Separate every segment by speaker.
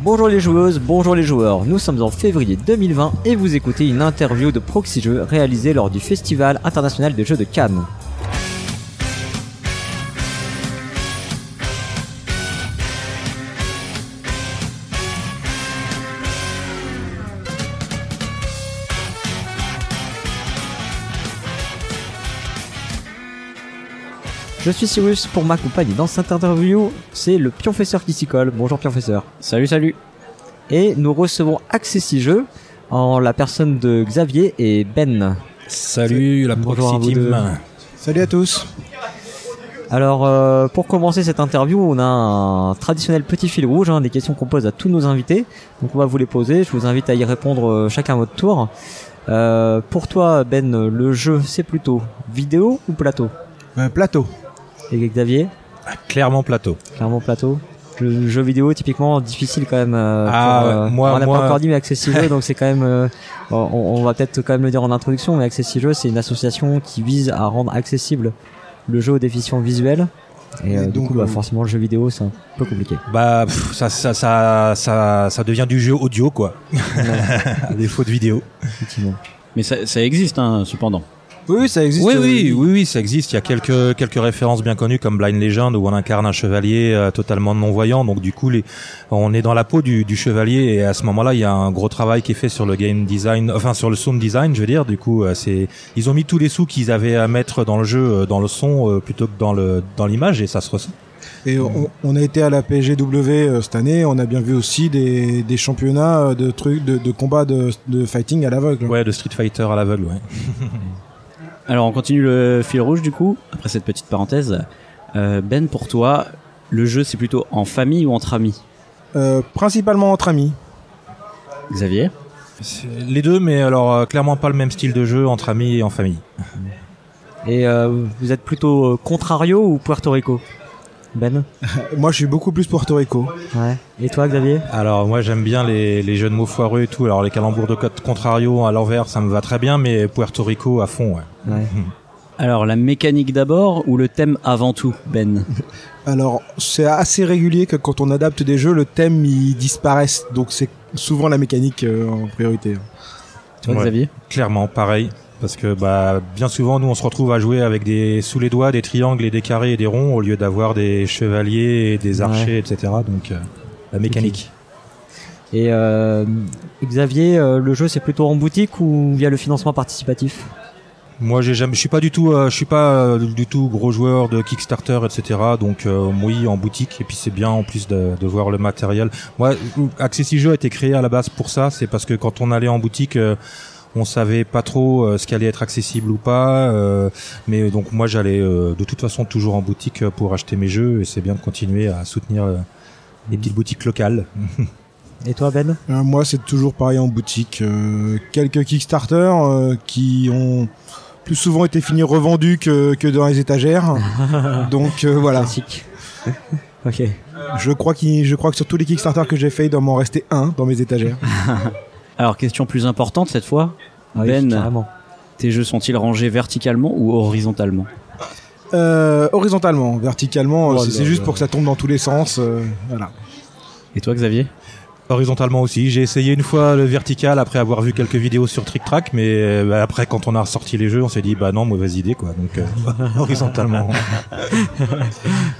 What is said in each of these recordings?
Speaker 1: Bonjour les joueuses, bonjour les joueurs, nous sommes en février 2020 et vous écoutez une interview de Proxy Jeux réalisée lors du Festival international des jeux de Cannes. Je suis Cyrus pour ma compagnie dans cette interview, c'est le Pionfesseur qui s'y colle. Bonjour Pionfesseur.
Speaker 2: Salut, salut.
Speaker 1: Et nous recevons Accessi Jeux en la personne de Xavier et Ben.
Speaker 3: Salut la
Speaker 1: Bonjour à
Speaker 3: Proxy
Speaker 1: vous deux.
Speaker 3: Team.
Speaker 4: Salut à tous.
Speaker 1: Alors, euh, pour commencer cette interview, on a un traditionnel petit fil rouge, hein, des questions qu'on pose à tous nos invités. Donc, on va vous les poser. Je vous invite à y répondre euh, chacun à votre tour. Euh, pour toi, Ben, le jeu, c'est plutôt vidéo ou plateau?
Speaker 4: Euh, plateau.
Speaker 1: Et Xavier,
Speaker 3: Ah, Clairement plateau.
Speaker 1: clairement plateau. Le jeu vidéo, typiquement, difficile quand même. euh,
Speaker 3: Ah,
Speaker 1: pour, euh,
Speaker 3: moi-
Speaker 1: on n'a
Speaker 3: moi-
Speaker 1: pas encore dit, mais accessible, donc c'est quand même. euh, on, on va peut-être quand même le dire en introduction, mais accessible, c'est une association qui vise à rendre accessible le jeu aux déficients visuels. Et,
Speaker 4: Et
Speaker 1: du coup, bah, forcément, le jeu vidéo, c'est un peu compliqué.
Speaker 3: Bah pff, ça, ça, ça, ça, ça devient du jeu audio quoi. à défaut de vidéo.
Speaker 1: Effectivement.
Speaker 2: Mais ça, ça existe, hein, cependant.
Speaker 4: Oui, oui, ça existe.
Speaker 3: Oui,
Speaker 4: euh,
Speaker 3: oui, oui, oui, ça existe. Il y a quelques quelques références bien connues comme Blind Legend où on incarne un chevalier euh, totalement non voyant. Donc du coup, les, on est dans la peau du, du chevalier et à ce moment-là, il y a un gros travail qui est fait sur le game design, enfin sur le sound design, je veux dire. Du coup, euh, c'est ils ont mis tous les sous qu'ils avaient à mettre dans le jeu, dans le son euh, plutôt que dans le dans l'image et ça se ressent.
Speaker 4: Et on, on a été à la PGW euh, cette année. On a bien vu aussi des, des championnats de trucs de, de combat de, de fighting à l'aveugle.
Speaker 3: Ouais, de Street Fighter à l'aveugle, ouais.
Speaker 2: Alors, on continue le fil rouge, du coup, après cette petite parenthèse. Euh, ben, pour toi, le jeu, c'est plutôt en famille ou entre amis
Speaker 4: Euh, principalement entre amis.
Speaker 2: Xavier
Speaker 3: Les deux, mais alors euh, clairement pas le même style de jeu entre amis et en famille.
Speaker 1: Et euh, vous êtes plutôt euh, contrario ou Puerto Rico? Ben
Speaker 4: Moi, je suis beaucoup plus Puerto Rico.
Speaker 1: Ouais. Et toi, Xavier?
Speaker 3: Alors moi j'aime bien les, les jeux de mots foireux et tout. Alors les calembours de code contrario à l'envers, ça me va très bien, mais Puerto Rico à fond, ouais.
Speaker 1: Ouais.
Speaker 2: Alors, la mécanique d'abord ou le thème avant tout, Ben?
Speaker 4: Alors, c'est assez régulier que quand on adapte des jeux, le thème il disparaisse. Donc, c'est souvent la mécanique euh, en priorité.
Speaker 2: Toi,
Speaker 3: Ouais.
Speaker 2: Xavier?
Speaker 3: Clairement, pareil. Parce que bah bien souvent nous on se retrouve à jouer avec des sous les doigts des triangles et des carrés et des ronds au lieu d'avoir des chevaliers et des archers, etc. Donc euh, la mécanique.
Speaker 1: Et euh, Xavier, euh, le jeu, c'est plutôt en boutique ou via le financement participatif?
Speaker 3: Moi j'ai jamais, je suis pas du tout, euh, je suis pas euh, du tout gros joueur de Kickstarter, etc. Donc euh, oui en boutique et puis c'est bien en plus de, de voir le matériel. Moi, Accessi Jeux a été créé à la base pour ça. C'est parce que quand on allait en boutique, euh, on savait pas trop euh, ce qui allait être accessible ou pas. euh, mais donc moi j'allais euh, de toute façon toujours en boutique pour acheter mes jeux et c'est bien de continuer à soutenir euh, les petites boutiques locales.
Speaker 1: Et toi, Ben?
Speaker 4: Euh, moi, c'est toujours pareil en boutique. Euh, quelques Kickstarter euh, qui ont plus souvent été finis revendus que, que dans les étagères. Donc euh, voilà.
Speaker 1: Classique. ok.
Speaker 4: Je crois, je crois que sur tous les Kickstarter que j'ai fait, il doit m'en rester un dans mes étagères.
Speaker 2: Alors, question plus importante cette fois.
Speaker 1: Ah oui,
Speaker 2: ben,
Speaker 1: carrément.
Speaker 2: tes jeux sont-ils rangés verticalement ou horizontalement
Speaker 4: Euh, horizontalement, verticalement,
Speaker 1: Oh
Speaker 4: c'est juste pour que ça tombe dans tous les sens. euh, voilà.
Speaker 2: Et toi, Xavier?
Speaker 3: Horizontalement aussi. J'ai essayé une fois le vertical après avoir vu quelques vidéos sur Trick Track, mais euh, bah, après quand on a ressorti les jeux, on s'est dit bah non mauvaise idée quoi. Donc euh, horizontalement.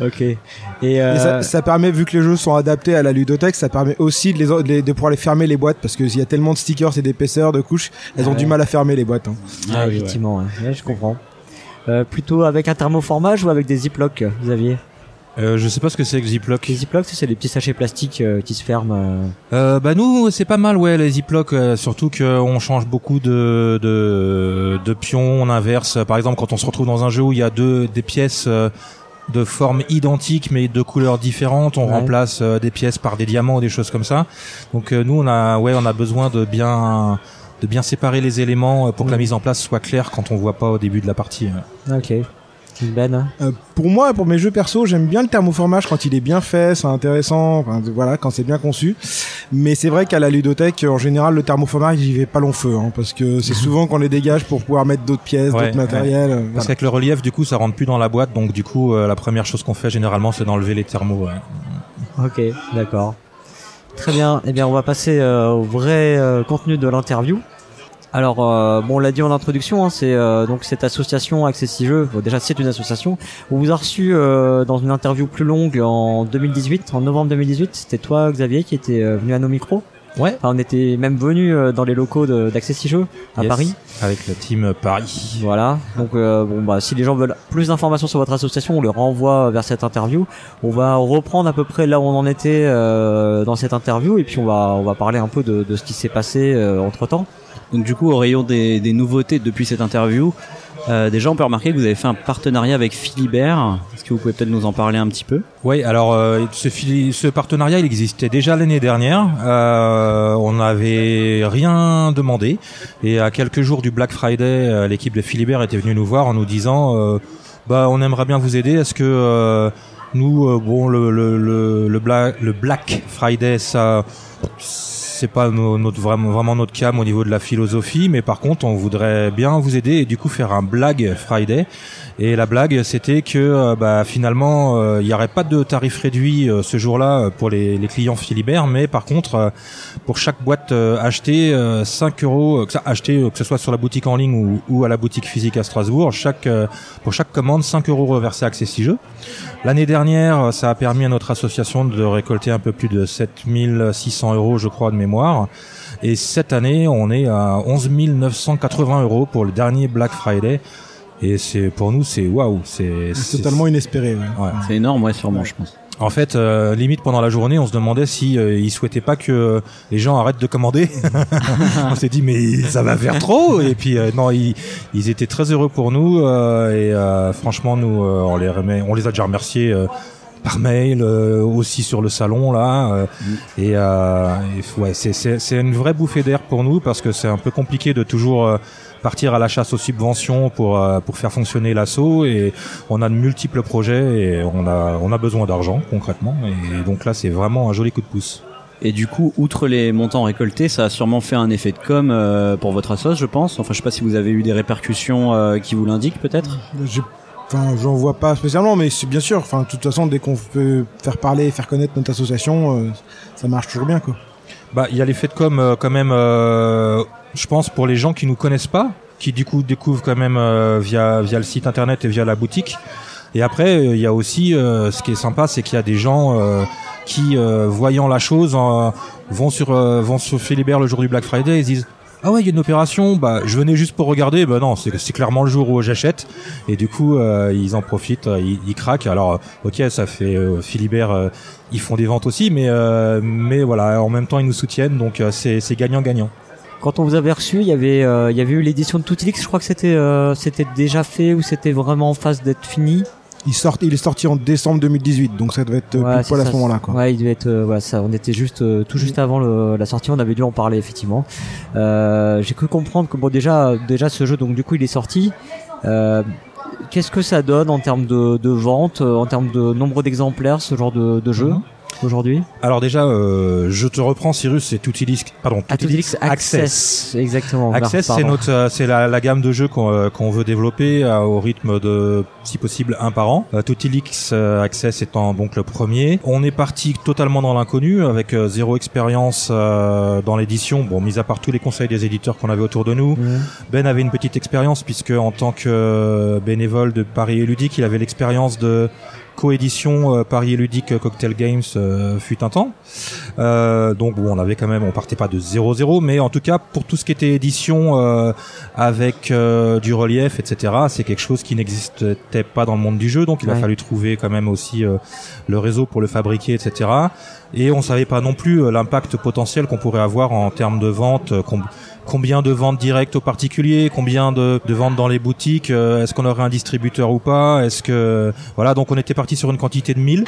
Speaker 1: Ok. Et, euh,
Speaker 4: Et ça, ça permet, vu que les jeux sont adaptés à la ludothèque, ça permet aussi de, les, de, les- de pouvoir les fermer les boîtes parce qu'il y a tellement de stickers et d'épaisseur de couches, elles ont
Speaker 1: Ouais.
Speaker 4: du mal à fermer les boîtes. hein.
Speaker 1: ah,
Speaker 2: oui,
Speaker 1: effectivement, ouais. Ouais, je comprends. Euh, plutôt avec un thermoformage ou avec des ziplocs, Xavier?
Speaker 3: Euh, je sais pas ce que c'est que
Speaker 1: Les
Speaker 3: Ziploc.
Speaker 1: ziplocs, c'est des petits sachets plastiques euh, qui se ferment. euh.
Speaker 3: Euh, bah nous c'est pas mal ouais les Ziploc, euh, surtout qu'on change beaucoup de, de de pions, on inverse. Par exemple quand on se retrouve dans un jeu où il y a deux des pièces de forme identique mais de couleurs différentes, on
Speaker 1: Ouais.
Speaker 3: remplace euh, des pièces par des diamants ou des choses comme ça. Donc euh, nous on a ouais on a besoin de bien de bien séparer les éléments pour que la
Speaker 1: Mm.
Speaker 3: mise en place soit claire quand on voit pas au début de la partie. euh.
Speaker 1: Ben hein
Speaker 4: Euh, pour moi, pour mes jeux perso, j'aime bien le thermoformage quand il est bien fait, c'est intéressant, enfin, voilà, quand c'est bien conçu. Mais c'est vrai qu'à la ludothèque, en général, le thermoformage, j'y vais pas long feu, hein, parce que c'est souvent qu'on les dégage pour pouvoir mettre d'autres pièces,
Speaker 3: Ouais,
Speaker 4: d'autres matériels. euh,
Speaker 3: Parce qu'avec le relief, du coup, ça rentre plus dans la boîte, donc du coup, euh, la première chose qu'on fait généralement, c'est d'enlever les thermos. ouais.
Speaker 1: Ok, d'accord. Très bien. Eh bien, on va passer euh, au vrai euh, contenu de l'interview. Alors, euh, bon, on l'a dit en introduction, hein, c'est euh, donc cette association Access Jeux. Bon, déjà, c'est une association. On vous a reçu euh, dans une interview plus longue en 2018, en novembre 2018. C'était toi, Xavier, qui était euh, venu à nos micros.
Speaker 3: Ouais.
Speaker 1: Enfin, on était même venu euh, dans les locaux de- d'Access Jeux à
Speaker 3: Yes.
Speaker 1: Paris.
Speaker 3: Avec la team Paris.
Speaker 1: Voilà. Donc euh, bon bah si les gens veulent plus d'informations sur votre association, on les renvoie vers cette interview. On va reprendre à peu près là où on en était euh, dans cette interview et puis on va on va parler un peu de, de ce qui s'est passé entre temps.
Speaker 2: Donc du coup, au rayon des, nouveautés depuis cette interview, euh, déjà on peut remarquer que vous avez fait un partenariat avec Philibert. Est-ce que vous pouvez peut-être nous en parler un petit peu?
Speaker 3: Oui, alors euh, ce, partenariat, il existait déjà l'année dernière. Euh, on n'avait rien demandé et à quelques jours du Black Friday, l'équipe de Philibert était venue nous voir en nous disant, bah on aimerait bien vous aider. Est-ce que nous, bon, le Black Friday, ça c'est pas no- notre vraiment vraiment notre cam au niveau de la philosophie mais par contre on voudrait bien vous aider et du coup faire un blague Friday et la blague c'était que euh, bah, finalement euh, il n'y aurait pas de tarif réduit euh, ce jour-là euh, pour les, clients Philibert mais par contre euh, pour chaque boîte euh, achetée euh, 5 euros euh, que ça euh, que ce soit sur la boutique en ligne ou, à la boutique physique à Strasbourg chaque euh, pour chaque commande 5 euros reversés à Accessi Jeux L'année dernière, ça a permis à notre association de récolter un peu plus de 7600 euros, je crois, de mémoire. Et cette année, on est à 11 980 euros pour le dernier Black Friday. Et c'est pour nous, c'est waouh, c'est
Speaker 4: C'est totalement inespéré. ouais.
Speaker 3: Ouais.
Speaker 2: C'est énorme, ouais, sûrement, je pense.
Speaker 3: En fait, euh, limite pendant la journée, on se demandait si euh, ils souhaitaient pas que euh, les gens arrêtent de commander. on s'est dit mais ça va faire trop. Et puis euh, non, ils, ils étaient très heureux pour nous euh, et euh, franchement nous euh, on les remet, on les a déjà remerciés. euh, par mail euh, aussi sur le salon là euh, et, euh, et ouais c'est c'est c'est une vraie bouffée d'air pour nous parce que c'est un peu compliqué de toujours euh, partir à la chasse aux subventions pour euh, pour faire fonctionner l'assaut et on a de multiples projets et on a on a besoin d'argent concrètement et donc là c'est vraiment un joli coup de pouce.
Speaker 2: Et du coup, outre les montants récoltés, ça a sûrement fait un effet de com euh, pour votre assos, je pense. Enfin, je sais pas si vous avez eu des répercussions euh, qui vous l'indiquent, peut-être.
Speaker 4: Enfin, j'en vois pas spécialement, mais c'est bien sûr. Enfin, de toute façon, dès qu'on peut faire parler, faire connaître notre association, euh, ça marche toujours bien, quoi.
Speaker 3: Bah, il y a l'effet de com euh, quand même, euh, je pense, pour les gens qui nous connaissent pas, qui du coup découvrent quand même euh, via via le site internet et via la boutique. Et après, euh, il y a aussi, euh, ce qui est sympa, c'est qu'il y a des gens qui, voyant la chose, vont sur vont sur Philibert le jour du Black Friday et se disent ah ouais, il y a une opération. Bah, je venais juste pour regarder. Bah non, c'est clairement le jour où j'achète. Et du coup, ils en profitent, ils, craquent. Alors, ok, ça fait euh, Philibert. ils font des ventes aussi, mais mais voilà, en même temps, ils nous soutiennent. Donc, c'est c'est gagnant-gagnant.
Speaker 1: Quand on vous avait reçu, il y avait euh, il y avait eu l'édition de Toutilix, je crois que c'était euh, c'était déjà fait ou c'était vraiment en phase d'être fini.
Speaker 4: Il, sort, il est sorti en décembre 2018, donc ça devait être euh,
Speaker 1: Ouais,
Speaker 4: pile
Speaker 1: c'est
Speaker 4: poil à ce moment-là, quoi.
Speaker 1: Ouais, il devait être euh, voilà, ça on était juste euh, tout juste avant le- la sortie, on avait dû en parler effectivement. Euh, j'ai cru comprendre que bon déjà déjà ce jeu donc du coup il est sorti. Euh, Qu'est-ce que ça donne en termes de, de vente, en termes de nombre d'exemplaires, ce genre de, de jeu
Speaker 3: Mhm.
Speaker 1: Aujourd'hui
Speaker 3: Alors déjà, euh, je te reprends, Cyrus, c'est Toutilix, pardon,
Speaker 1: Ah, Toutilix Access, exactement.
Speaker 3: Access, c'est notre, euh, c'est la, la gamme de jeux qu'on euh, qu'on veut développer euh, au rythme de, si possible, un par an. Euh, Toutilix euh, Access étant donc le premier. On est parti totalement dans l'inconnu avec zéro expérience euh, dans l'édition. Bon, mis à part tous les conseils des éditeurs qu'on avait autour de nous.
Speaker 1: Mhm.
Speaker 3: Ben avait une petite expérience puisque en tant que euh, bénévole de Paris et Ludique, il avait l'expérience de coédition euh, Paris Ludique euh, Cocktail Games euh, fut un temps. Euh, donc bon, on avait quand même, on partait pas de 0-0, mais en tout cas pour tout ce qui était édition euh, avec euh, du relief, etc., c'est quelque chose qui n'existait pas dans le monde du jeu, donc il a fallu trouver quand même aussi euh, le réseau pour le fabriquer, etc. Et on savait pas non plus l'impact potentiel qu'on pourrait avoir en termes de vente. Com- combien de ventes directes aux particuliers, combien de, de ventes dans les boutiques, euh, est-ce qu'on aurait un distributeur ou pas, est-ce que voilà donc on était parti sur une quantité de 1000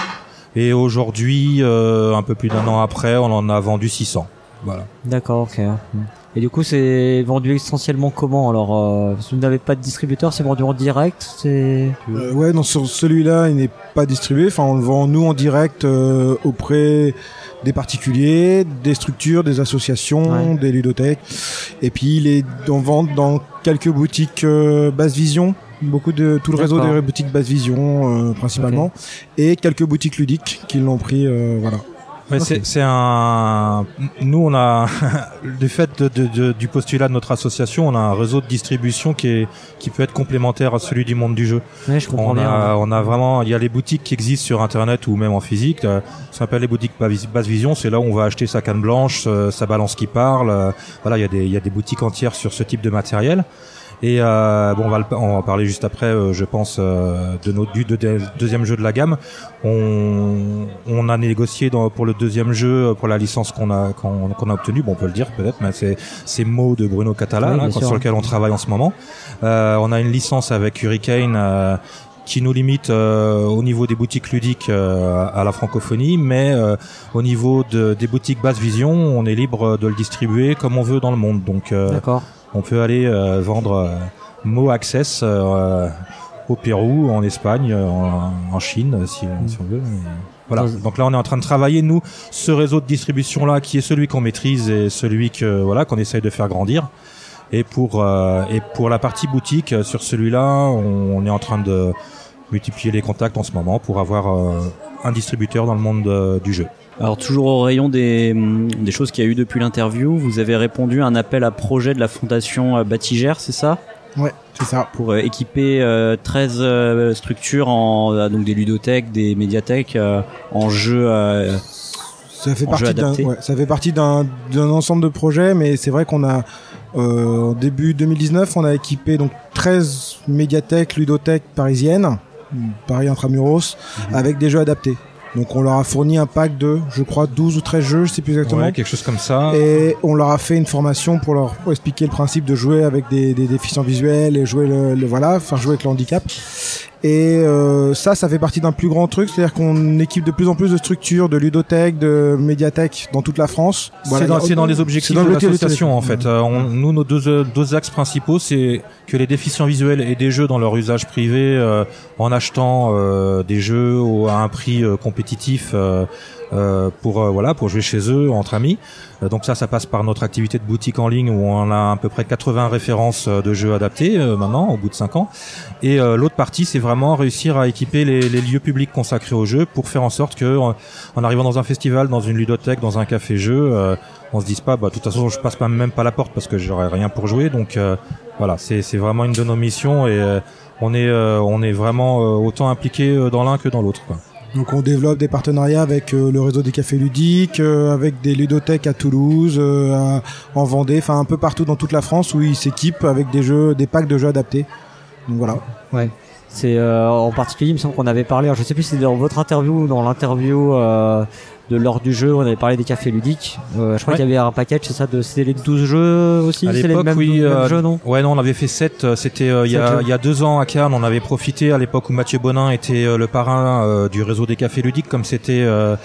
Speaker 3: et aujourd'hui euh, un peu plus d'un an après on en a vendu 600. Voilà.
Speaker 1: D'accord, ok. Et du coup, c'est vendu essentiellement comment Alors, euh, si vous n'avez pas de distributeur, c'est vendu en direct C'est
Speaker 4: Euh, ouais, non, sur celui-là, il n'est pas distribué. Enfin, on le vend nous en direct euh, auprès des particuliers, des structures, des associations,
Speaker 1: Ouais.
Speaker 4: des ludothèques. Et puis, il est en vente dans quelques boutiques euh, Basse Vision. Beaucoup de tout le réseau des boutiques Basse Vision euh, principalement et quelques boutiques ludiques qui l'ont pris euh, voilà
Speaker 3: Ouais, c'est, c'est un. Nous, on a du fait de, de- de- du postulat de notre association, on a un réseau de distribution qui est qui peut être complémentaire à celui du monde du jeu.
Speaker 1: Ouais, je comprends
Speaker 3: On
Speaker 1: bien.
Speaker 3: a, on a vraiment, il y a les boutiques qui existent sur internet ou même en physique. euh, Ça s'appelle les boutiques Basse Basse Vision. C'est là où on va acheter sa canne blanche, euh, sa balance qui parle. euh, Voilà, il y a des, il y a des boutiques entières sur ce type de matériel. Et euh, bon, on va, le- on va parler juste après, euh, je pense, euh, de notre du, de- de- deuxième jeu de la gamme. On, on a négocié dans, pour le deuxième jeu, pour la licence qu'on a qu'on a obtenue. Bon, on peut le dire peut-être, mais c'est c'est mots de Bruno Catala,
Speaker 1: Oui, sûr.
Speaker 3: sur lequel on travaille en ce moment. Euh, on a une licence avec Hurricane. euh, qui nous limite euh, au niveau des boutiques ludiques euh, à la francophonie, mais euh, au niveau de, des boutiques basse vision, on est libre de le distribuer comme on veut dans le monde. Donc euh,
Speaker 1: D'accord.
Speaker 3: On peut aller euh, vendre euh, Mo Access euh, au Pérou, en Espagne, en, en Chine, si, si on veut. Voilà. Donc là, on est en train de travailler nous ce réseau de distribution là, qui est celui qu'on maîtrise et celui que voilà qu'on essaye de faire grandir. Et pour euh, et pour la partie boutique sur celui-là, on, on est en train de multiplier les contacts en ce moment pour avoir euh, un distributeur dans le monde du jeu.
Speaker 2: Alors toujours au rayon des, hum, des choses qu'il y a eu depuis l'interview, vous avez répondu à un appel à projet de la fondation euh, Batigère, c'est ça?
Speaker 4: Ouais, c'est ça.
Speaker 2: Pour euh, équiper euh, 13 euh, structures en donc des ludothèques, des médiathèques en jeux
Speaker 4: Ça fait
Speaker 2: En jeu
Speaker 4: partie d'un,
Speaker 2: adapté.
Speaker 4: ouais, ça fait partie d'un, d'un ensemble de projets, mais c'est vrai qu'on a, début 2019, on a équipé donc 13 médiathèques, ludothèques parisiennes, Paris intramuros,
Speaker 3: Mhm.
Speaker 4: avec des jeux adaptés. Donc on leur a fourni un pack de, je crois, 12 ou 13 jeux, je sais plus exactement.
Speaker 3: Ouais, quelque chose comme ça.
Speaker 4: Et on leur a fait une formation pour leur expliquer le principe de jouer avec des, des déficients visuels et jouer le, le- voilà, enfin jouer avec le handicap. Et euh, ça, ça fait partie d'un plus grand truc, c'est-à-dire qu'on équipe de plus en plus de structures, de ludothèques, de médiathèques dans toute la France.
Speaker 3: c'est dans, c'est dans les objectifs
Speaker 4: dans
Speaker 3: de l'association en fait. Euh, on- nous, nos deux, deux axes principaux, c'est que les déficients visuels aient des jeux dans leur usage privé euh, en achetant euh, des jeux au- à un prix euh, compétitif pour euh, voilà pour jouer chez eux entre amis. Euh, donc ça, ça passe par notre activité de boutique en ligne où on a à peu près 80 références euh, de jeux adaptés euh, maintenant au bout de 5 ans. Et euh, l'autre partie, c'est vraiment réussir à équiper les, les lieux publics consacrés aux jeux pour faire en sorte que en, arrivant dans un festival, dans une ludothèque, dans un café-jeu, euh, on se dise pas, bah, de toute façon, je passe pas même pas la porte parce que j'aurais rien pour jouer. Donc euh, voilà, c'est vraiment une de nos missions et euh, on est euh, on est vraiment euh, autant impliqué euh, dans l'un que dans l'autre. quoi.
Speaker 4: Donc on développe des partenariats avec euh, le réseau des cafés ludiques, euh, avec des ludothèques à Toulouse, euh, en Vendée, enfin un peu partout dans toute la France où ils s'équipent avec des jeux, des packs de jeux adaptés. Donc voilà.
Speaker 1: Ouais. C'est euh, en particulier, il me semble qu'on avait parlé. Alors, je sais plus si c'était dans votre interview ou dans l'interview euh, de l'heure du jeu. On avait parlé des cafés ludiques. Euh, je crois
Speaker 3: Ouais.
Speaker 1: qu'il y avait un package, c'est ça, de c'était les 12 jeux aussi.
Speaker 3: À
Speaker 1: C'est les
Speaker 3: l'époque, oui,
Speaker 1: mêmes
Speaker 3: euh,
Speaker 1: jeux, non?
Speaker 3: Ouais, non, on avait fait 7 C'était euh, il y a y a deux ans à Cannes. On avait profité à l'époque où Mathieu Bonin était euh, le parrain euh, du réseau des cafés ludiques, comme c'était euh,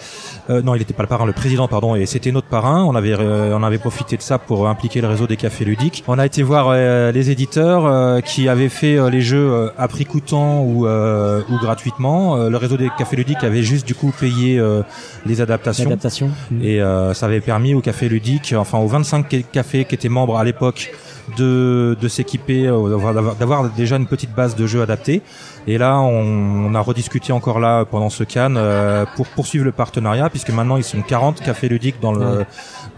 Speaker 3: euh, non, il n'était pas le parrain, le président, pardon, et c'était notre parrain. On avait euh, on avait profité de ça pour impliquer le réseau des cafés ludiques. On a été voir euh, les éditeurs euh, qui avaient fait euh, les jeux euh, à prix coûtant ou euh, ou gratuitement. Euh, le réseau des cafés ludiques avait juste du coup payé euh, les adaptations.
Speaker 1: L'adaptation.
Speaker 3: Et euh, ça avait permis aux cafés ludiques, enfin aux 25 ca- cafés qui étaient membres à l'époque, de, de s'équiper, euh, d'avoir- d'avoir déjà une petite base de jeux adaptés. Et là, on, on a rediscuté encore là pendant ce Cannes euh, pour poursuivre le partenariat, puisque maintenant ils sont 40 cafés ludiques dans le
Speaker 1: Ouais.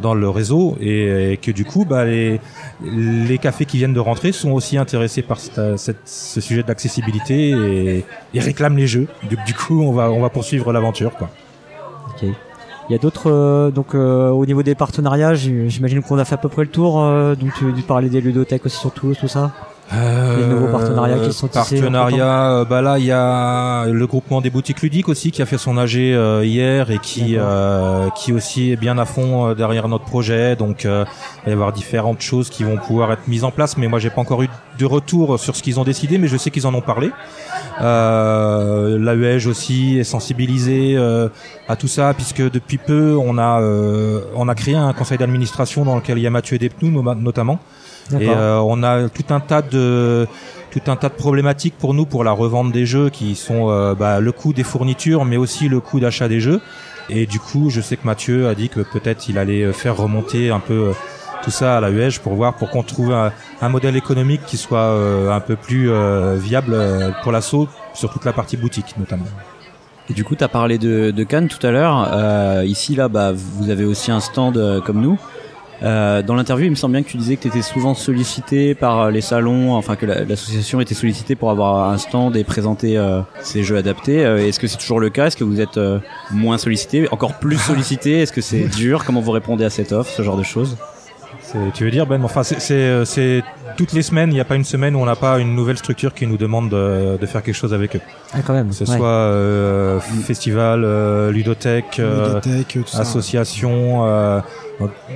Speaker 3: dans le réseau, et, et que du coup, bah, les les cafés qui viennent de rentrer sont aussi intéressés par cette, cette- ce sujet de l'accessibilité et, et réclament les jeux. Du, du coup, on va on va poursuivre l'aventure, quoi.
Speaker 1: Il y a d'autres euh, donc euh, au niveau des partenariats, j'im- j'imagine qu'on a fait à peu près le tour. euh, donc tu, tu parlais des ludothèques aussi sur Toulouse, tout ça. Les nouveaux partenariats qui sont
Speaker 3: Partenariats, euh, bah là il y a le groupement des boutiques ludiques aussi qui a fait son AG euh, hier et qui euh, qui aussi est bien à fond euh, derrière notre projet. Donc euh, il va y avoir différentes choses qui vont pouvoir être mises en place. Mais moi j'ai pas encore eu de retour sur ce qu'ils ont décidé, mais je sais qu'ils en ont parlé. Euh, L'AEJ aussi est sensibilisé euh, à tout ça puisque depuis peu on a euh, on a créé un conseil d'administration dans lequel il y a Mathieu Despnous noma- notamment. Et euh, on a tout un tas de tout un tas de problématiques pour nous pour la revente des jeux qui sont euh, bah, le coût des fournitures mais aussi le coût d'achat des jeux. Et du coup, je sais que Mathieu a dit que peut-être il allait faire remonter un peu euh, tout ça à la UEJ pour voir pour qu'on trouve un, un modèle économique qui soit euh, un peu plus euh, viable euh, pour l'assaut sur toute la partie boutique notamment.
Speaker 2: Et du coup, tu as parlé de, de Cannes tout à l'heure. Euh, ici, là, bah, vous avez aussi un stand euh, comme nous. Euh, dans l'interview, il me semble bien que tu disais que tu étais souvent sollicité par euh, les salons, enfin que la- l'association était sollicitée pour avoir un stand et présenter euh, ces jeux adaptés. Euh, Est-ce que c'est toujours le cas? Est-ce que vous êtes euh, moins sollicité, encore plus sollicité? Est-ce que c'est dur? Comment vous répondez à cette offre, ce genre de choses?
Speaker 3: Tu veux dire Ben? Enfin, c'est- c'est euh, c'est toutes les semaines. Il n'y a pas une semaine où on n'a pas une nouvelle structure qui nous demande de, de faire quelque chose avec eux.
Speaker 1: Ah, quand même.
Speaker 3: Que ce
Speaker 1: ouais.
Speaker 3: soit euh, festival, euh, ludothèque, euh,
Speaker 4: Ludothèque,
Speaker 3: association.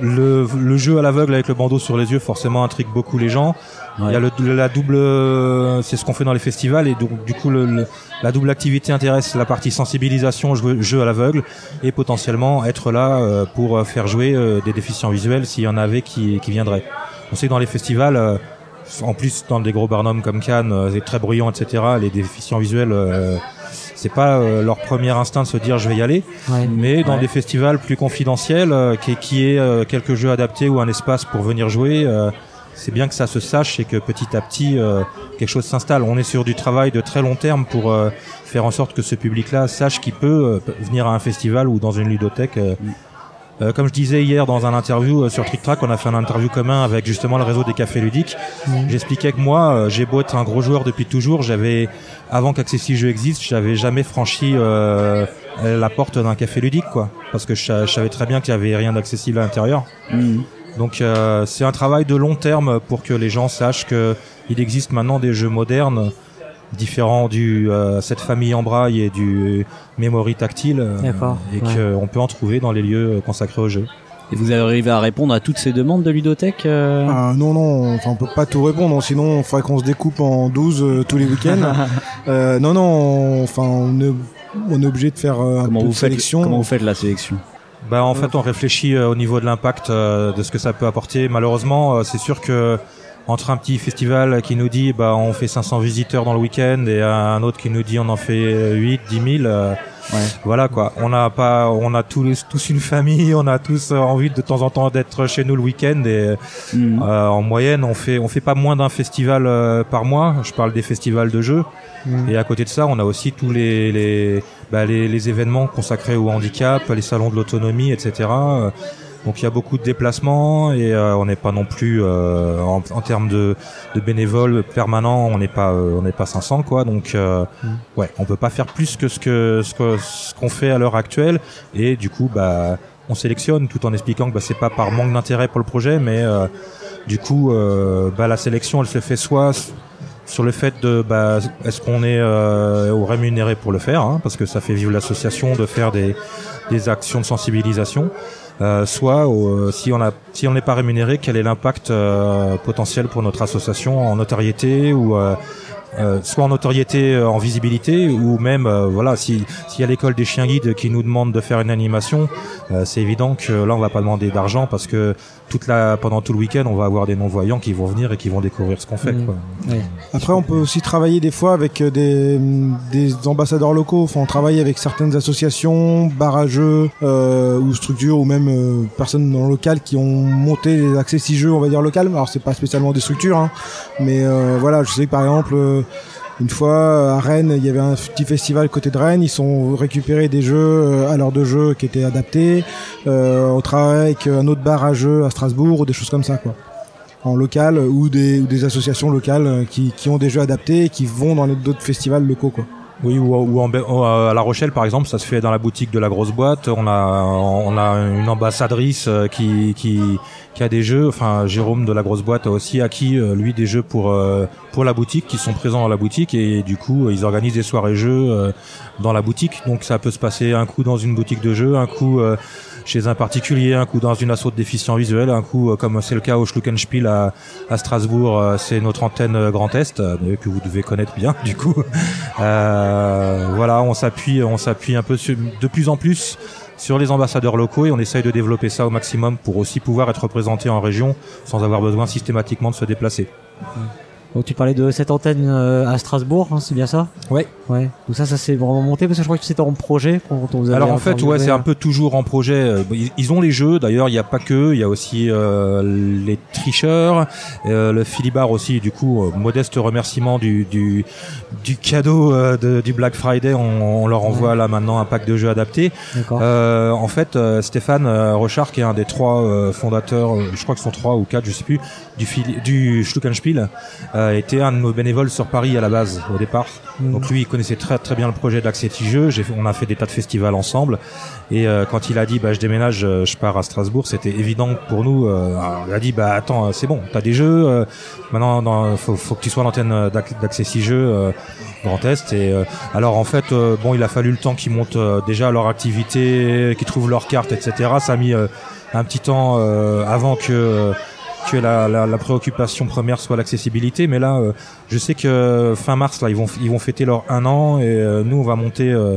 Speaker 3: Le, le jeu à l'aveugle avec le bandeau sur les yeux forcément intrigue beaucoup les gens. Il y a le, la double, euh, c'est ce qu'on fait dans les festivals et donc du coup le, le- la double activité intéresse la partie sensibilisation, jeu, jeu à l'aveugle et potentiellement être là euh, pour euh, faire jouer euh, des déficients visuels s'il y en avait qui, qui viendraient. On sait que dans les festivals, euh, en plus dans des gros barnums comme Cannes, euh, c'est très bruyant, etc. Les déficients visuels, euh, c'est pas euh, leur premier instinct de se dire je vais y aller.
Speaker 1: Ouais.
Speaker 3: Mais dans
Speaker 2: Ouais.
Speaker 3: des festivals plus confidentiels, euh, qui, qui est euh, quelques jeux adaptés ou un espace pour venir jouer, c'est bien que ça se sache et que petit à petit quelque chose s'installe. On est sur du travail de très long terme pour faire en sorte que ce public-là sache qu'il peut venir à un festival ou dans une ludothèque. euh. Euh, comme je disais hier dans un interview euh, sur Trick Track, on a fait un interview commun avec justement le réseau des cafés ludiques. J'expliquais que moi, euh, j'ai beau être un gros joueur depuis toujours, j'avais avant qu'Accessi Jeux existe, j'avais jamais franchi euh, la porte d'un café ludique, quoi, parce que je, sa- je savais très bien qu'il y avait rien d'accessible à l'intérieur.
Speaker 2: Mhm.
Speaker 3: Donc euh, c'est un travail de long terme pour que les gens sachent que il existe maintenant des jeux modernes différents du euh, cette famille en braille et du memory tactile euh,
Speaker 1: D'accord,
Speaker 3: et
Speaker 1: ouais.
Speaker 3: qu'on peut en trouver dans les lieux consacrés aux jeux.
Speaker 2: Et vous arrivez à répondre à toutes ces demandes de ludothèque euh
Speaker 4: Ah, non, non, enfin, on peut pas tout répondre, sinon il faudrait qu'on se découpe en 12 euh, tous les week-ends. euh, non, non, on- enfin, on est, on est obligé de faire euh, un
Speaker 2: Comment
Speaker 4: peu
Speaker 2: vous
Speaker 4: de
Speaker 2: faites
Speaker 4: sélection.
Speaker 2: Comment vous faites la sélection?
Speaker 3: Bah en fait on réfléchit euh, au niveau de l'impact euh, de ce que ça peut apporter. Malheureusement euh, c'est sûr que entre un petit festival qui nous dit bah on fait 500 visiteurs dans le week-end et un autre qui nous dit on en fait 8, 10 000, euh,
Speaker 2: Ouais.
Speaker 3: voilà quoi. On a pas, on a tous tous une famille, on a tous euh, envie de temps en temps d'être chez nous le week-end et
Speaker 2: Mhm.
Speaker 3: euh, en moyenne on fait on fait pas moins d'un festival euh, par mois. Je parle des festivals de jeux.
Speaker 4: Mm.
Speaker 3: Et à côté de ça, on a aussi tous les les, bah, les, les événements consacrés au handicap, les salons de l'autonomie, etc. Donc il y a beaucoup de déplacements et euh, on n'est pas non plus euh, en, en termes de, de bénévoles permanents, on n'est pas euh, on n'est pas 500 quoi. Donc euh, ouais, on peut pas faire plus que ce que ce que ce qu'on fait à l'heure actuelle et du coup bah on sélectionne tout en expliquant que bah, c'est pas par manque d'intérêt pour le projet, mais euh, du coup euh, bah, la sélection elle se fait soit sur le fait de bah, est-ce qu'on est euh, rémunéré pour le faire hein, parce que ça fait vivre l'association de faire des, des actions de sensibilisation euh, soit euh, si on si n'est pas rémunéré quel est l'impact euh, potentiel pour notre association en notoriété ou euh, soit en notoriété, euh, en visibilité, ou même, euh, voilà, si s'il y a l'école des chiens guides qui nous demande de faire une animation, euh, c'est évident que là, on va pas demander d'argent parce que toute la, pendant tout le week-end, on va avoir des non-voyants qui vont venir et qui vont découvrir ce qu'on fait.
Speaker 1: Mhm.
Speaker 3: Quoi.
Speaker 4: Après, on peut aussi travailler des fois avec euh, des, des ambassadeurs locaux. Enfin, on travaille avec certaines associations, barrageux euh, ou structures ou même euh, personnes dans le local qui ont monté les accès six jeux, on va dire local. Alors, c'est pas spécialement des structures, hein, mais euh, voilà, je sais que par exemple. Euh, une fois à Rennes, il y avait un petit festival côté de Rennes. Ils ont récupéré des jeux euh, à l'heure de jeu qui étaient adaptés. Euh, on travaille avec un autre bar à jeux à Strasbourg ou des choses comme ça, quoi en local ou des, ou des associations locales euh, qui, ont des jeux adaptés et qui vont dans d'autres festivals locaux quoi.
Speaker 3: Oui, ou, ou en, ou à La Rochelle, par exemple, ça se fait dans la boutique de la grosse boîte. On a, on a une ambassadrice euh, qui, qui, a des jeux. Enfin, Jérôme de la grosse boîte a aussi acquis, euh, lui, des jeux pour, euh, pour la boutique, qui sont présents dans la boutique. Et du coup, ils organisent des soirées jeux dans la boutique. Donc, ça peut se passer un coup dans une boutique de jeux, un coup chez un particulier, un coup dans une asso de déficients visuels, un coup, euh, comme c'est le cas au Schluckenspiel à, à Strasbourg, euh, c'est notre antenne euh, Grand Est, que vous devez connaître bien, du coup. Euh, voilà, on s'appuie, on s'appuie un peu sur- de plus en plus sur les ambassadeurs locaux et on essaye de développer ça au maximum pour aussi pouvoir être représenté en région sans avoir besoin systématiquement de se déplacer.
Speaker 1: Donc tu parlais de cette antenne euh, à Strasbourg, hein, c'est bien ça?
Speaker 3: Ouais.
Speaker 1: Ouais. Donc ça, ça s'est vraiment monté parce que je crois que c'était en projet quand on vous
Speaker 3: Alors en fait, ouais, c'est un peu toujours en projet. Euh, Ils, ils ont les jeux. D'ailleurs, il n'y a pas que. Il y a aussi euh, les tricheurs, euh, le filibar aussi. Du coup, euh, modeste remerciement du du, du cadeau euh, de- du Black Friday. On, on leur envoie là maintenant un pack de jeux adaptés.
Speaker 1: D'accord.
Speaker 3: Euh, en fait, Stéphane Rochard, qui est un des trois fondateurs, je crois que ce sont trois ou quatre, je sais plus, du, fili- du Schluckenspiel, euh, était un de nos bénévoles sur Paris à la base, au départ.
Speaker 1: Mhm.
Speaker 3: Donc lui, il connaissait très très bien le projet Jeux. J'ai fait- on a fait des tas de festivals ensemble. Et euh, quand il a dit, bah, je déménage, euh, je pars à Strasbourg, c'était évident pour nous. Euh, il a dit, bah attends, euh, c'est bon, t'as des jeux. euh, maintenant, dans, faut, faut que tu sois l'antenne euh, d'Ac- d'Accessi Jeux euh, Grand Est. Et euh, alors en fait, euh, bon, il a fallu le temps qu'ils montent euh, déjà leur activité, qu'ils trouvent leurs cartes, etc. Ça a mis euh, un petit temps euh, avant que euh, que la, la, la préoccupation première soit l'accessibilité. Mais là, euh, je sais que fin mars, là, ils vont ils vont fêter leur un an et euh, nous, on va monter. euh,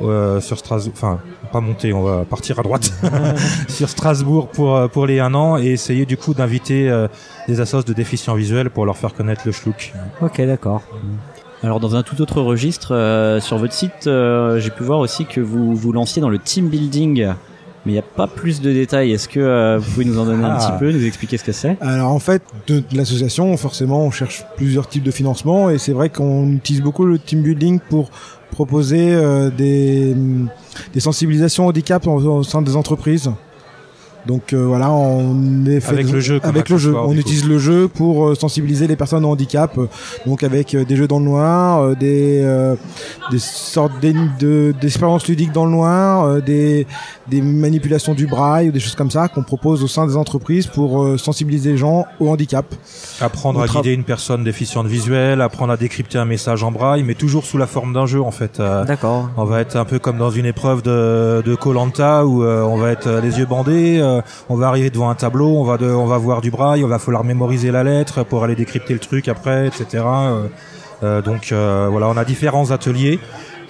Speaker 3: euh, sur Strasbourg, enfin pas monter, on va partir à droite sur Strasbourg pour pour les un an et essayer du coup d'inviter euh, des assos de déficients visuels pour leur faire connaître le schlouk.
Speaker 1: Ok, d'accord.
Speaker 2: Alors dans un tout autre registre, euh, sur votre site, euh, j'ai pu voir aussi que vous vous lanciez dans le team building, mais il n'y a pas plus de détails. Est-ce que euh, vous pouvez nous en donner un
Speaker 3: Ah.
Speaker 2: petit peu, nous expliquer ce que c'est?
Speaker 4: Alors en fait, de, de l'association, forcément, on cherche plusieurs types de financement et c'est vrai qu'on utilise beaucoup le team building pour proposer euh, des, des sensibilisations au handicap au, au sein des entreprises. Donc euh, voilà, on est fait
Speaker 3: Avec le jeu
Speaker 4: avec le jeu, on utilise le jeu pour euh, sensibiliser les personnes au handicap. euh, donc avec euh, des jeux dans le noir, euh, des euh, des sortes de d'expériences ludiques dans le noir, euh, des des manipulations du braille ou des choses comme ça qu'on propose au sein des entreprises pour sensibiliser les gens au handicap.
Speaker 3: Apprendre
Speaker 4: On
Speaker 3: à guider une personne déficiente visuelle, apprendre à décrypter un message en braille, mais toujours sous la forme d'un jeu en fait.
Speaker 1: D'accord.
Speaker 3: on va être un peu comme dans une épreuve de de Colanta où euh, on va être les yeux bandés, euh, on va arriver devant un tableau, on va on va voir du braille, il va falloir mémoriser la lettre pour aller décrypter le truc après, etc. Euh, euh, donc euh, voilà, on a différents ateliers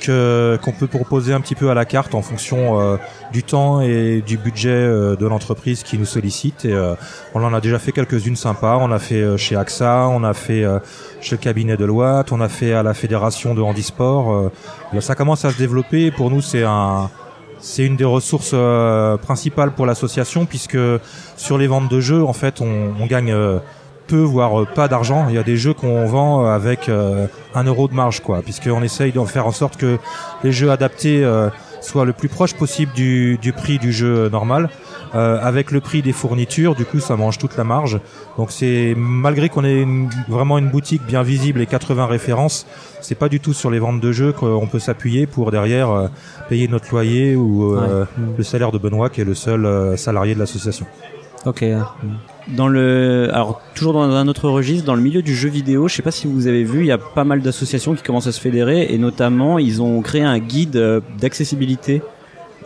Speaker 3: qu'on peut proposer un petit peu à la carte en fonction euh, du temps et du budget euh, de l'entreprise qui nous sollicite. Euh, on en a déjà fait quelques-unes sympas. On a fait euh, chez AXA, on a fait euh, chez le cabinet de Loite, on a fait à la fédération de handisport. Euh, ça commence à se développer. Pour nous, c'est un c'est une des ressources euh, principales pour l'association puisque sur les ventes de jeux, en fait, on, gagne euh, peu voire euh, pas d'argent. Il y a des jeux qu'on vend avec euh, un euro de marge, quoi, puisqu'on essaye de faire en sorte que les jeux adaptés soient le plus proche possible du prix du jeu normal. Euh, avec le prix des fournitures, du coup, ça mange toute la marge. Donc c'est malgré qu'on ait une- vraiment une boutique bien visible et 80 références, c'est pas du tout sur les ventes de jeux qu'on peut s'appuyer pour derrière euh, payer notre loyer ou euh,
Speaker 1: Ouais.
Speaker 3: le salaire de Benoît qui est le seul salarié de l'association.
Speaker 1: Ok.
Speaker 2: Dans le, alors toujours dans un autre registre, dans le milieu du jeu vidéo, je sais pas si vous avez vu, il y a pas mal d'associations qui commencent à se fédérer et notamment ils ont créé un guide d'accessibilité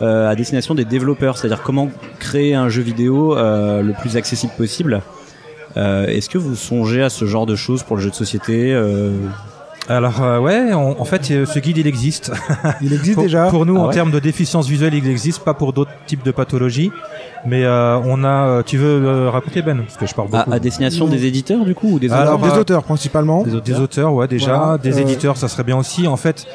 Speaker 2: à destination des développeurs, c'est-à-dire comment créer un jeu vidéo euh, le plus accessible possible. Euh, Est-ce que vous songez à ce genre de choses pour le jeu de société euh,
Speaker 3: Alors euh, ouais, on- en fait, euh, ce guide il existe.
Speaker 4: Il existe
Speaker 3: pour,
Speaker 4: déjà.
Speaker 3: pour nous,
Speaker 2: Ah
Speaker 3: en
Speaker 2: ouais
Speaker 3: termes de déficience visuelle, il existe pas pour d'autres types de pathologies. Mais euh, on a. euh, Tu veux euh, raconter Ben? Parce que je parle beaucoup.
Speaker 2: à, à destination des éditeurs du coup ou des
Speaker 3: Alors,
Speaker 4: Alors, des
Speaker 3: euh,
Speaker 4: auteurs principalement.
Speaker 2: Des
Speaker 3: Des auteurs, ouais, déjà.
Speaker 4: Voilà,
Speaker 3: des
Speaker 4: euh,
Speaker 3: éditeurs, ça serait bien aussi. En fait,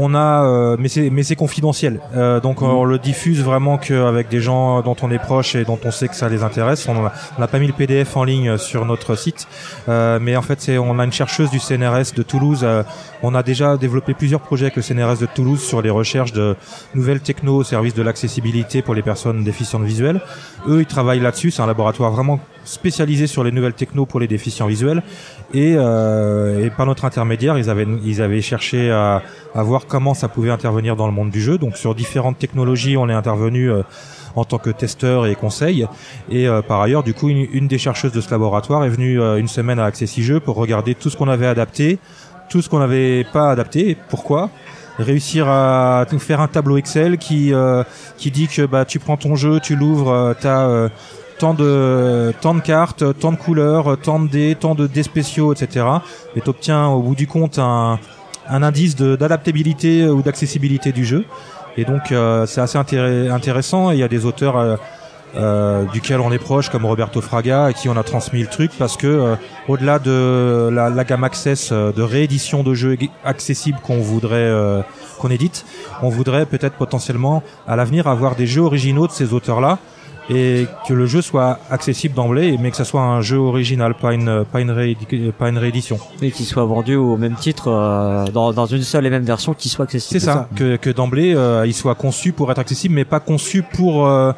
Speaker 3: on a, euh, mais c'est mais c'est confidentiel. Euh, donc on le diffuse vraiment qu'avec des gens dont on est proche et dont on sait que ça les intéresse. On n'a pas mis le PDF en ligne sur notre site, Euh, mais en fait c'est on a une chercheuse du CNRS de Toulouse. euh, on a déjà développé plusieurs projets avec le CNRS de Toulouse sur les recherches de nouvelles techno au service de l'accessibilité pour les personnes déficientes visuelles. Eux, ils travaillent là-dessus. C'est un laboratoire vraiment spécialisé sur les nouvelles techno pour les déficients visuels. Et, euh, et par notre intermédiaire, ils avaient, ils avaient cherché à, à voir comment ça pouvait intervenir dans le monde du jeu. Donc sur différentes technologies, on est intervenu euh, en tant que testeur et conseil. Et euh, par ailleurs, du coup, une, une des chercheuses de ce laboratoire est venue euh, une semaine à Accessi Jeux pour regarder tout ce qu'on avait adapté, tout ce qu'on n'avait pas adapté. Pourquoi réussir à nous faire un tableau Excel qui euh, qui dit que bah tu prends ton jeu, tu l'ouvres, euh, t'as euh, tant de cartes, tant de couleurs, tant de dés, tant de dés spéciaux, etc. Et t'obtiens au bout du compte un indice d'adaptabilité ou d'accessibilité du jeu. Et donc euh, c'est assez intéressant. Il y a des auteurs euh, euh, duquel on est proche, comme Roberto Fraga, à qui on a transmis le truc, parce que euh, au-delà de la, la, gamme Access euh, de réédition de jeux accessibles qu'on voudrait euh, qu'on édite, on voudrait peut-être potentiellement à l'avenir avoir des jeux originaux de ces auteurs-là et que le jeu soit accessible d'emblée, mais que ça soit un jeu original, pas une pas une, réédi pas une réédition.
Speaker 1: Et qu'il soit vendu au même titre euh, dans, dans une seule et même version qui soit accessible.
Speaker 3: C'est ça, ça, que, que d'emblée euh, il soit conçu pour être accessible, mais pas conçu pour euh,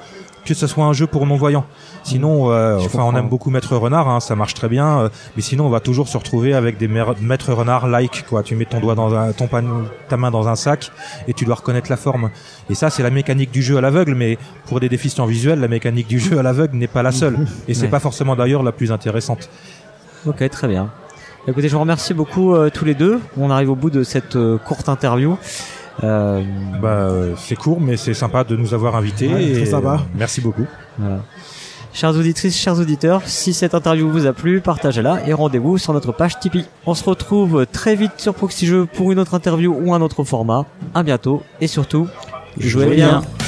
Speaker 3: que ce soit un jeu pour non-voyants. Sinon, euh, enfin, on aime beaucoup Maître Renard, hein, ça marche très bien. Euh, mais sinon, on va toujours se retrouver avec des Maître Renard like, quoi. Tu mets ton doigt dans un, ton pan, ta main dans un sac et tu dois reconnaître la forme. Et ça, c'est la mécanique du jeu à l'aveugle. Mais pour des déficients visuels, la mécanique du jeu à l'aveugle n'est pas la seule. Et c'est ouais. pas forcément d'ailleurs la plus intéressante.
Speaker 1: Ok, très bien. Écoutez, je vous remercie beaucoup euh, tous les deux. On arrive au bout de cette euh, courte interview.
Speaker 3: Euh... Bah, c'est court, mais c'est sympa de nous avoir invités.
Speaker 4: Ouais,
Speaker 3: et
Speaker 4: très sympa.
Speaker 3: Merci beaucoup.
Speaker 1: Voilà. Chères auditrices, chers auditeurs, si cette interview vous a plu, partagez-la et rendez-vous sur notre page Tipeee. On se retrouve très vite sur Proxy Jeux pour une autre interview ou un autre format. À bientôt et surtout, jouez, jouez bien. bien.